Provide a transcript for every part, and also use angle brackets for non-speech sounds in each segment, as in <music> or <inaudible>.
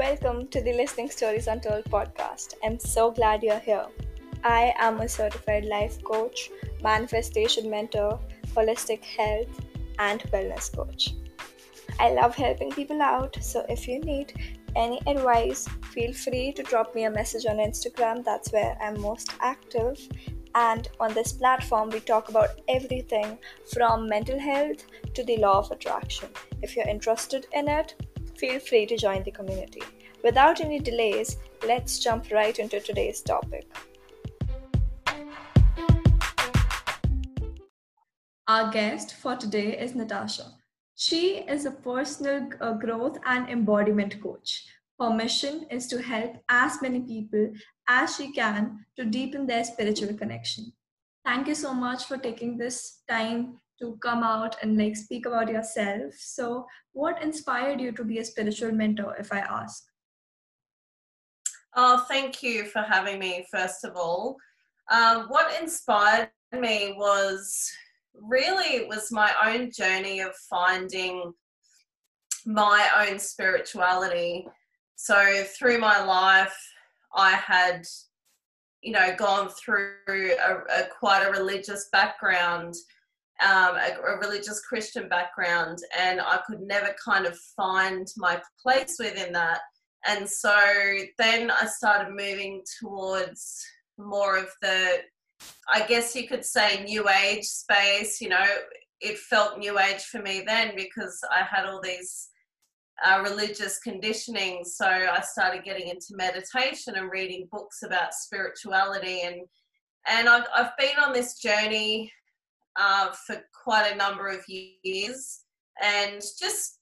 Welcome to the Listening Stories Untold podcast. I'm so glad you're here. I am a certified life coach, manifestation mentor, holistic health, and wellness coach. I love helping people out, so if you need any advice, feel free to drop me a message on Instagram. That's where I'm most active. And on this platform, we talk about everything from mental health to the law of attraction. If you're interested in it, feel free to join the community. Without any delays, let's jump right into today's topic. Our guest for today is Natasha. She is a personal uh, growth and embodiment coach. Her mission is to help as many people as she can to deepen their spiritual connection. Thank you so much for taking this time to come out and like speak about yourself. So, what inspired you to be a spiritual mentor, if I ask? Oh, thank you for having me, first of all. Um, what inspired me was really was my own journey of finding my own spirituality. So through my life, I had, you know, gone through a, a quite a religious background, um, a, a religious Christian background, and I could never kind of find my place within that. And so then I started moving towards more of the I guess you could say new age space. You know, it felt new age for me then because I had all these uh, religious conditioning. So I started getting into meditation and reading books about spirituality, and and I've, I've been on this journey uh, for quite a number of years, and just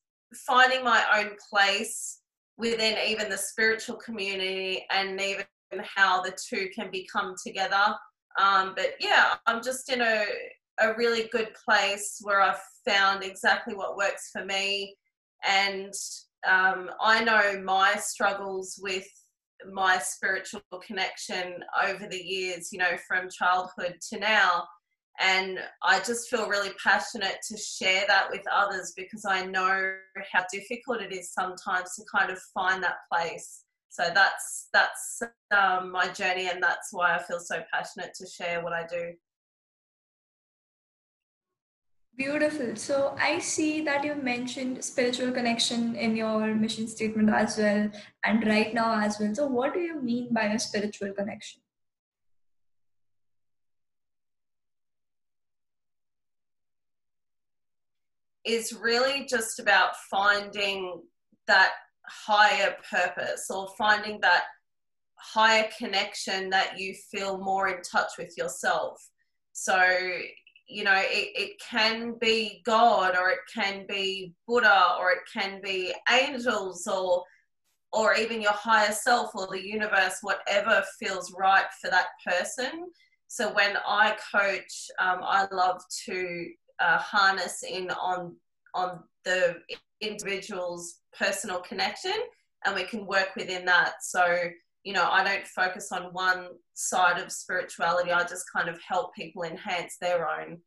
finding my own place within even the spiritual community, and even how the two can become together um, but yeah, I'm just in a, a really good place where I've found exactly what works for me. And um, I know my struggles with my spiritual connection over the years, you know, from childhood to now. And I just feel really passionate to share that with others because I know how difficult it is sometimes to kind of find that place. So that's that's um, my journey and that's why i feel so passionate to share what i do. Beautiful. So i see that you mentioned spiritual connection in your mission statement as well and right now as well. So what do you mean by a spiritual connection is really just about finding that higher purpose or finding that higher connection that you feel more in touch with yourself. So, you know, it, it can be God or it can be Buddha or it can be angels or or even your higher self or the universe, whatever feels right for that person. So when I coach, um, I love to uh, harness in on on the individual's personal connection and we can work within that. So, you know, I don't focus on one side of spirituality, I just kind of help people enhance their own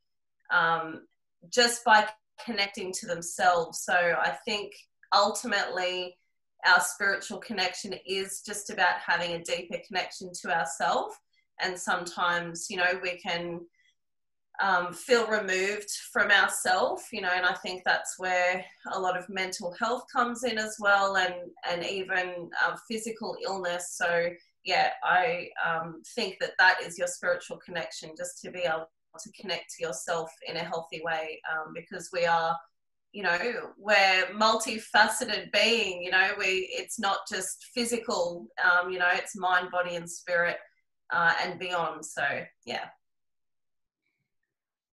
um, just by connecting to themselves. So, I think ultimately, our spiritual connection is just about having a deeper connection to ourselves. And sometimes, you know, we can um, feel removed from ourselves, you know, and I think that's where a lot of mental health comes in as well, and and even uh, physical illness. So yeah, I um, think that that is your spiritual connection, just to be able to connect to yourself in a healthy way, um, because we are, you know, we're multifaceted being. You know, we it's not just physical. Um, you know, it's mind, body, and spirit, uh, and beyond. So yeah.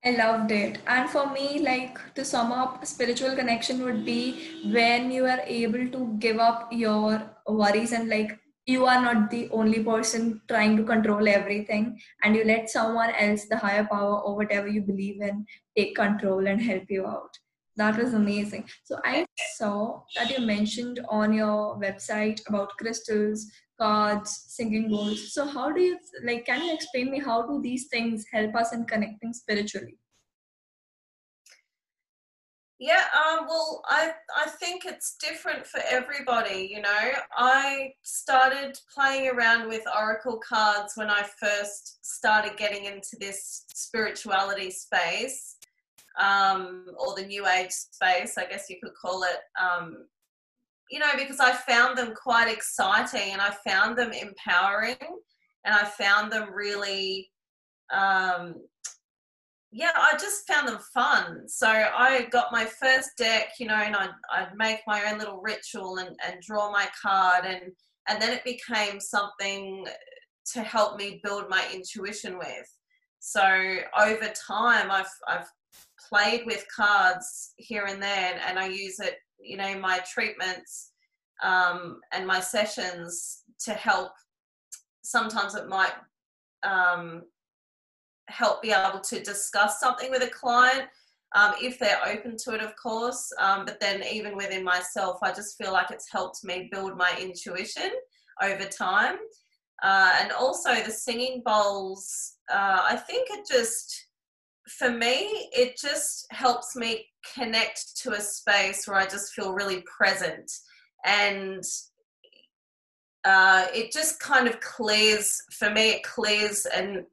I loved it. And for me, like to sum up, spiritual connection would be when you are able to give up your worries and like you are not the only person trying to control everything and you let someone else, the higher power or whatever you believe in, take control and help you out. That was amazing. So I saw that you mentioned on your website about crystals, cards, singing bowls. So how do you like? Can you explain me how do these things help us in connecting spiritually? Yeah, um, well, I I think it's different for everybody. You know, I started playing around with oracle cards when I first started getting into this spirituality space, um, or the new age space, I guess you could call it. Um, you know, because I found them quite exciting and I found them empowering, and I found them really um, yeah, I just found them fun. So I got my first deck, you know, and I'd, I'd make my own little ritual and, and draw my card, and and then it became something to help me build my intuition with. So over time, I've I've played with cards here and there, and I use it, you know, my treatments um, and my sessions to help. Sometimes it might um, help be able to discuss something with a client um, if they're open to it, of course. Um, but then, even within myself, I just feel like it's helped me build my intuition over time. Uh, and also, the singing bowls, uh, I think it just, for me, it just helps me connect to a space where I just feel really present. And uh, it just kind of clears, for me, it clears and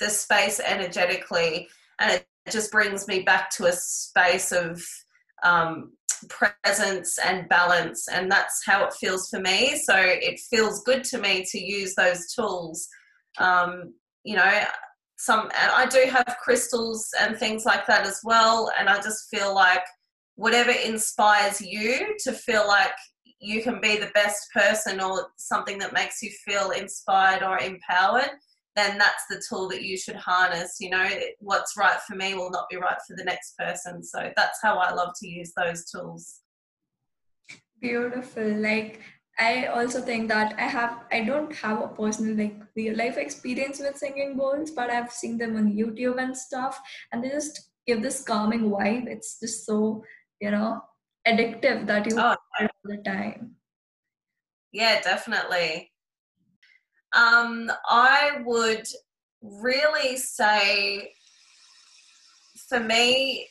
the space energetically and it just brings me back to a space of um, presence and balance and that's how it feels for me so it feels good to me to use those tools um, you know some and i do have crystals and things like that as well and i just feel like whatever inspires you to feel like you can be the best person or something that makes you feel inspired or empowered then that's the tool that you should harness. You know, what's right for me will not be right for the next person. So that's how I love to use those tools. Beautiful. Like, I also think that I have, I don't have a personal like real life experience with singing bowls, but I've seen them on YouTube and stuff, and they just give this calming vibe. It's just so, you know, addictive that you oh, all the time. Yeah, definitely. Um, I would really say for me,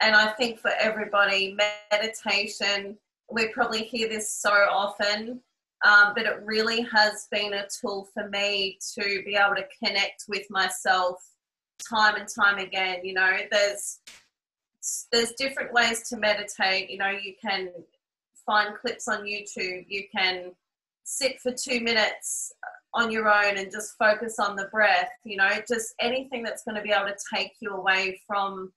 and I think for everybody, meditation, we probably hear this so often, um, but it really has been a tool for me to be able to connect with myself time and time again. You know, there's there's different ways to meditate. You know, you can find clips on YouTube. You can sit for two minutes on your own and just focus on the breath, you know, just anything that's going to be able to take you away from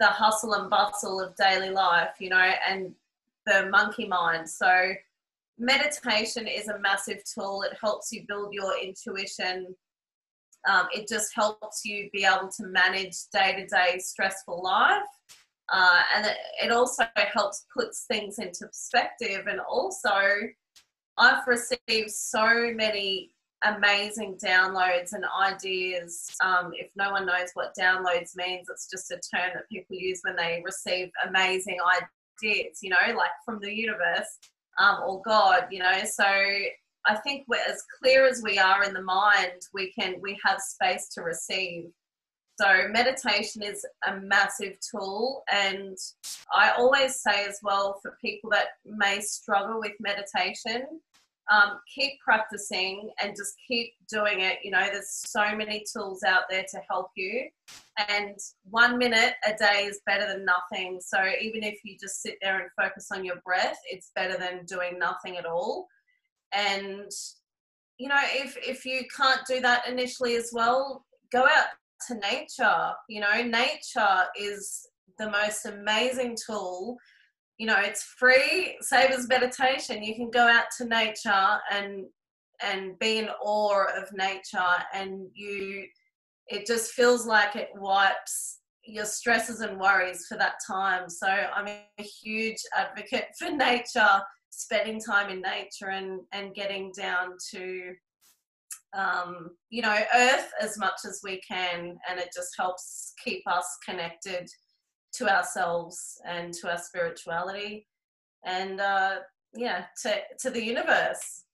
the hustle and bustle of daily life, you know, and the monkey mind. So, meditation is a massive tool. It helps you build your intuition. Um, it just helps you be able to manage day to day stressful life. Uh, and it, also helps puts things into perspective and also I've received so many amazing downloads and ideas. Um, if no one knows what downloads means, it's just a term that people use when they receive amazing ideas, you know, like from the universe um, or God, you know. So I think we're as clear as we are in the mind, we can we have space to receive. So meditation is a massive tool, and I always say as well for people that may struggle with meditation, um, keep practicing and just keep doing it. You know, there's so many tools out there to help you, and one minute a day is better than nothing. So even if you just sit there and focus on your breath, it's better than doing nothing at all. And you know, if if you can't do that initially as well, go out to nature. You know, nature is the most amazing tool you know it's free same as meditation. You can go out to nature and and be in awe of nature and you it just feels like it wipes your stresses and worries for that time. So i'm a huge advocate <laughs> for nature spending time in nature and and getting down to um, you know earth as much as we can and it just helps keep us connected to ourselves and to our spirituality. And uh, yeah to, to the universe.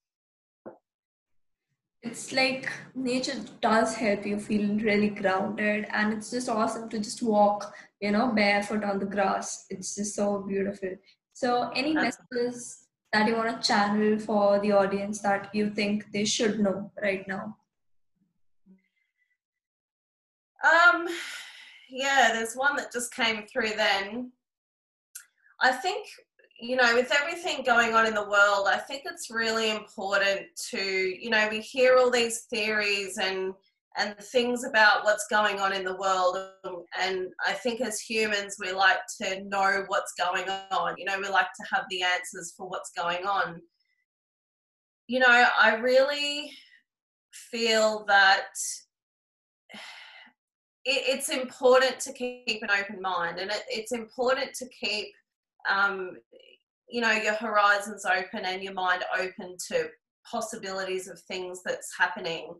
It's like nature does help you feel really grounded and it's just awesome to just walk you know barefoot on the grass. It's just so beautiful. So any messages that you want to channel for the audience that you think they should know right now? Um yeah there's one that just came through then i think you know, with everything going on in the world, I think it's really important to, you know, we hear all these theories and and things about what's going on in the world. And I think as humans, we like to know what's going on. You know, we like to have the answers for what's going on. You know, I really feel that it's important to keep an open mind and it's important to keep um, you know your horizons open and your mind open to possibilities of things that's happening.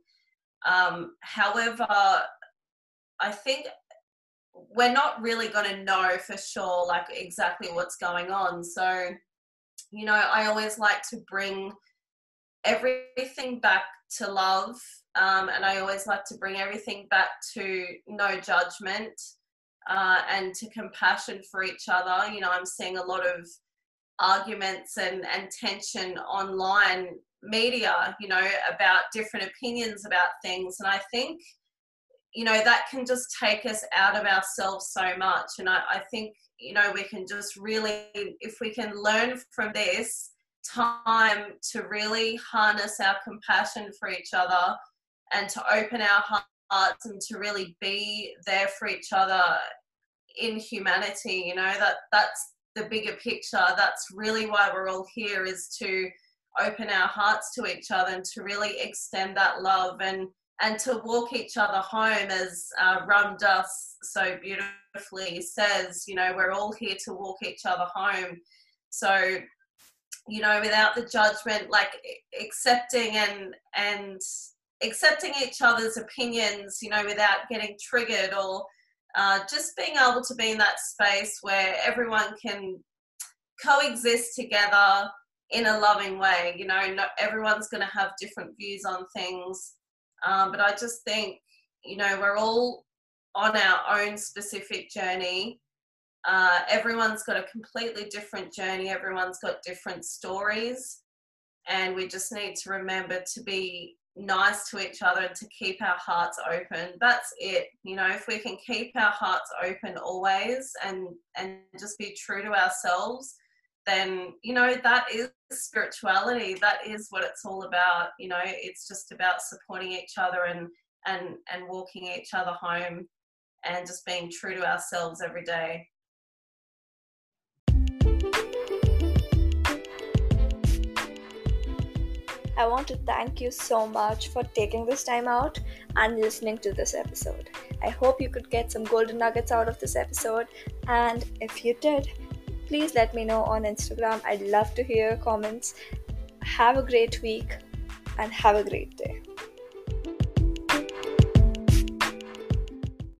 Um, however i think we're not really going to know for sure like exactly what's going on. So you know i always like to bring everything back to love um, and i always like to bring everything back to no judgment uh, and to compassion for each other you know i'm seeing a lot of arguments and, and tension online media, you know, about different opinions about things. And I think, you know, that can just take us out of ourselves so much. And I, I think, you know, we can just really, if we can learn from this time to really harness our compassion for each other and to open our hearts and to really be there for each other in humanity, you know, that that's the bigger picture. That's really why we're all here is to open our hearts to each other and to really extend that love and and to walk each other home as uh, Ram Dass so beautifully says, you know, we're all here to walk each other home. So, you know, without the judgment, like accepting and and accepting each other's opinions, you know, without getting triggered or uh, just being able to be in that space where everyone can coexist together in a loving way. You know, not everyone's going to have different views on things, um, but I just think, you know, we're all on our own specific journey. Uh, everyone's got a completely different journey. Everyone's got different stories, and we just need to remember to be nice to each other and to keep our hearts open. That's it you know if we can keep our hearts open always and and just be true to ourselves then you know that is spirituality. That is what it's all about you know it's just about supporting each other and and and walking each other home and just being true to ourselves every day I want to thank you so much for taking this time out and listening to this episode. I hope you could get some golden nuggets out of this episode, and if you did, please let me know on Instagram. I'd love to hear your comments. Have a great week and have a great day.